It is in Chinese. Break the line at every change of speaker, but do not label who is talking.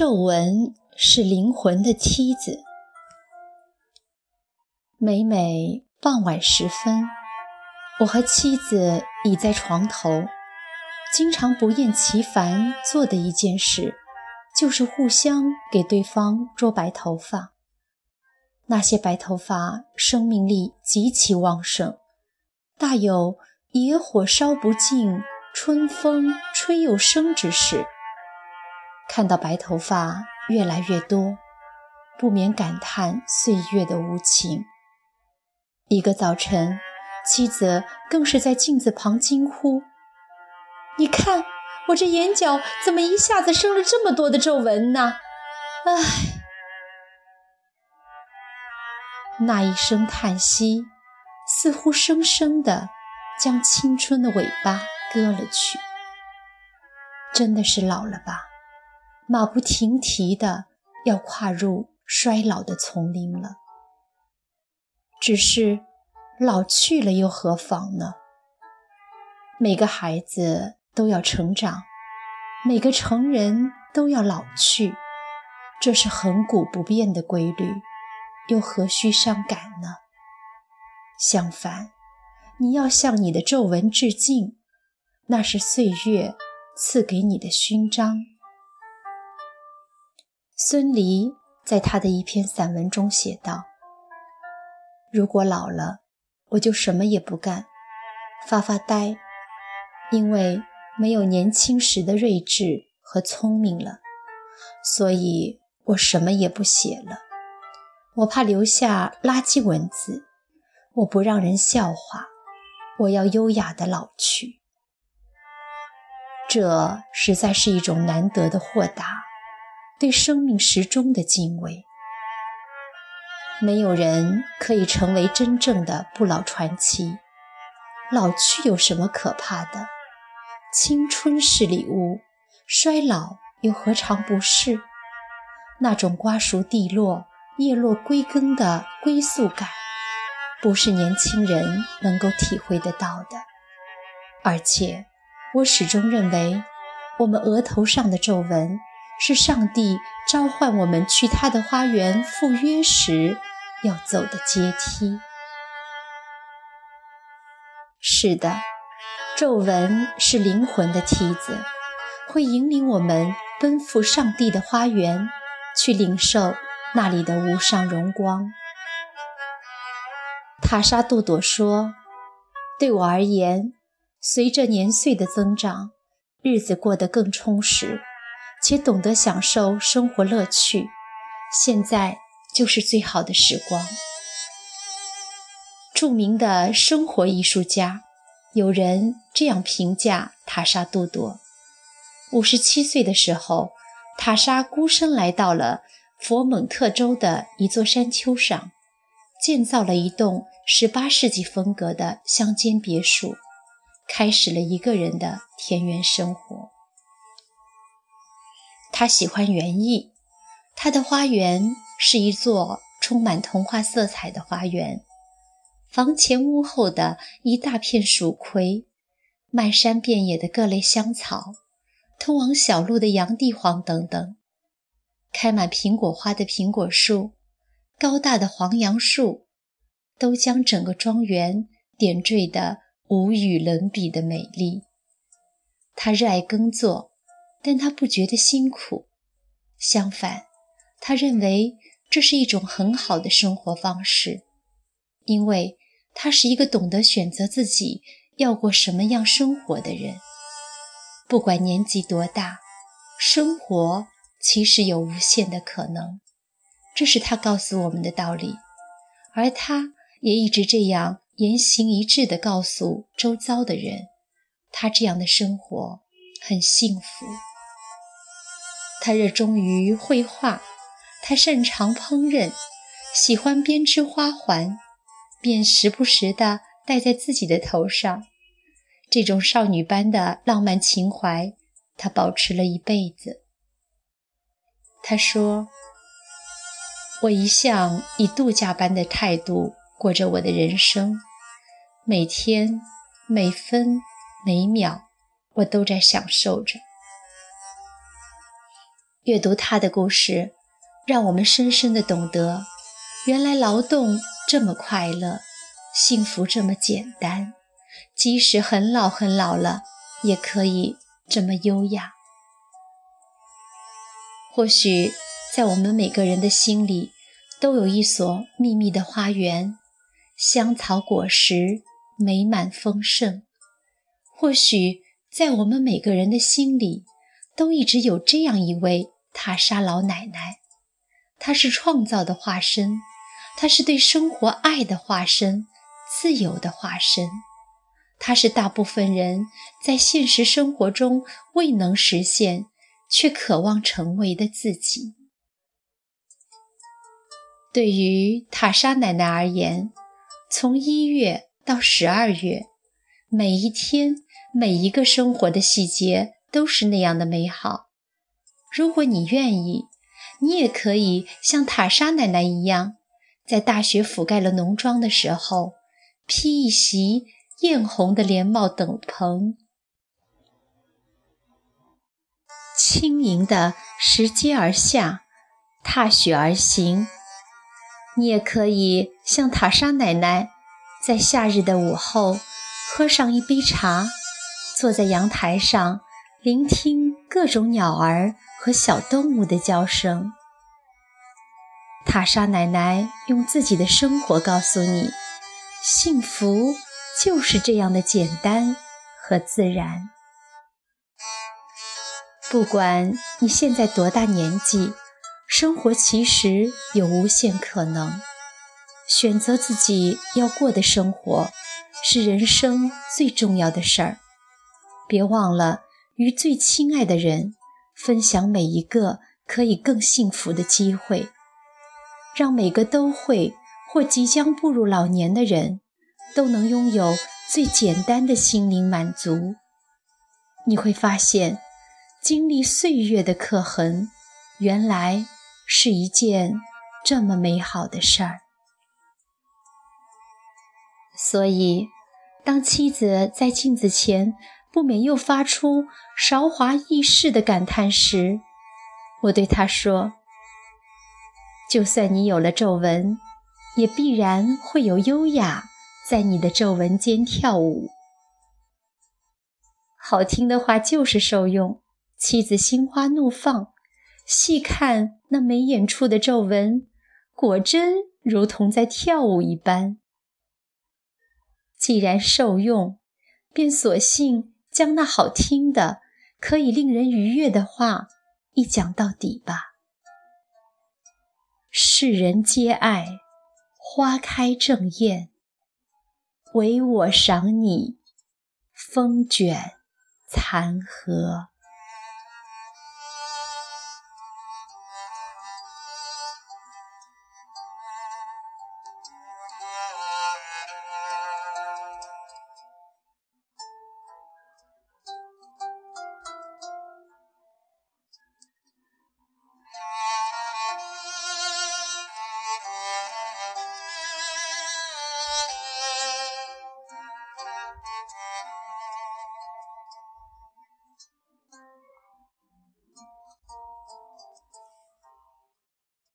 皱纹是灵魂的梯子。每每傍晚时分，我和妻子倚在床头，经常不厌其烦做的一件事，就是互相给对方捉白头发。那些白头发生命力极其旺盛，大有野火烧不尽，春风吹又生之势。看到白头发越来越多，不免感叹岁月的无情。一个早晨，妻子更是在镜子旁惊呼：“你看，我这眼角怎么一下子生了这么多的皱纹呢？”唉，那一声叹息，似乎生生的将青春的尾巴割了去。真的是老了吧？马不停蹄的要跨入衰老的丛林了。只是老去了又何妨呢？每个孩子都要成长，每个成人都要老去，这是恒古不变的规律，又何须伤感呢？相反，你要向你的皱纹致敬，那是岁月赐给你的勋章。孙犁在他的一篇散文中写道：“如果老了，我就什么也不干，发发呆，因为没有年轻时的睿智和聪明了，所以我什么也不写了。我怕留下垃圾文字，我不让人笑话，我要优雅的老去。这实在是一种难得的豁达。”对生命时钟的敬畏，没有人可以成为真正的不老传奇。老去有什么可怕的？青春是礼物，衰老又何尝不是？那种瓜熟蒂落、叶落归根的归宿感，不是年轻人能够体会得到的。而且，我始终认为，我们额头上的皱纹。是上帝召唤我们去他的花园赴约时要走的阶梯。是的，皱纹是灵魂的梯子，会引领我们奔赴上帝的花园，去领受那里的无上荣光。塔莎杜朵说：“对我而言，随着年岁的增长，日子过得更充实。”且懂得享受生活乐趣，现在就是最好的时光。著名的生活艺术家，有人这样评价塔莎杜朵：五十七岁的时候，塔莎孤身来到了佛蒙特州的一座山丘上，建造了一栋十八世纪风格的乡间别墅，开始了一个人的田园生活。他喜欢园艺，他的花园是一座充满童话色彩的花园。房前屋后的一大片蜀葵，漫山遍野的各类香草，通往小路的洋地黄等等，开满苹果花的苹果树，高大的黄杨树，都将整个庄园点缀得无与伦比的美丽。他热爱耕作。但他不觉得辛苦，相反，他认为这是一种很好的生活方式，因为他是一个懂得选择自己要过什么样生活的人。不管年纪多大，生活其实有无限的可能，这是他告诉我们的道理，而他也一直这样言行一致地告诉周遭的人，他这样的生活很幸福。他热衷于绘画，他擅长烹饪，喜欢编织花环，便时不时地戴在自己的头上。这种少女般的浪漫情怀，他保持了一辈子。他说：“我一向以度假般的态度过着我的人生，每天每分每秒，我都在享受着。阅读他的故事，让我们深深的懂得，原来劳动这么快乐，幸福这么简单，即使很老很老了，也可以这么优雅。或许，在我们每个人的心里，都有一所秘密的花园，香草果实美满丰盛。或许，在我们每个人的心里，都一直有这样一位。塔莎老奶奶，她是创造的化身，她是对生活爱的化身，自由的化身。她是大部分人在现实生活中未能实现，却渴望成为的自己。对于塔莎奶奶而言，从一月到十二月，每一天、每一个生活的细节都是那样的美好。如果你愿意，你也可以像塔莎奶奶一样，在大雪覆盖了农庄的时候，披一袭艳红的连帽斗篷，轻盈地拾阶而下，踏雪而行。你也可以像塔莎奶奶，在夏日的午后，喝上一杯茶，坐在阳台上，聆听各种鸟儿。和小动物的叫声。塔莎奶奶用自己的生活告诉你：幸福就是这样的简单和自然。不管你现在多大年纪，生活其实有无限可能。选择自己要过的生活，是人生最重要的事儿。别忘了与最亲爱的人。分享每一个可以更幸福的机会，让每个都会或即将步入老年的人都能拥有最简单的心灵满足。你会发现，经历岁月的刻痕，原来是一件这么美好的事儿。所以，当妻子在镜子前。不免又发出韶华易逝的感叹时，我对他说：“就算你有了皱纹，也必然会有优雅在你的皱纹间跳舞。”好听的话就是受用。妻子心花怒放，细看那眉眼处的皱纹，果真如同在跳舞一般。既然受用，便索性。将那好听的、可以令人愉悦的话一讲到底吧。世人皆爱花开正艳，唯我赏你风卷残荷。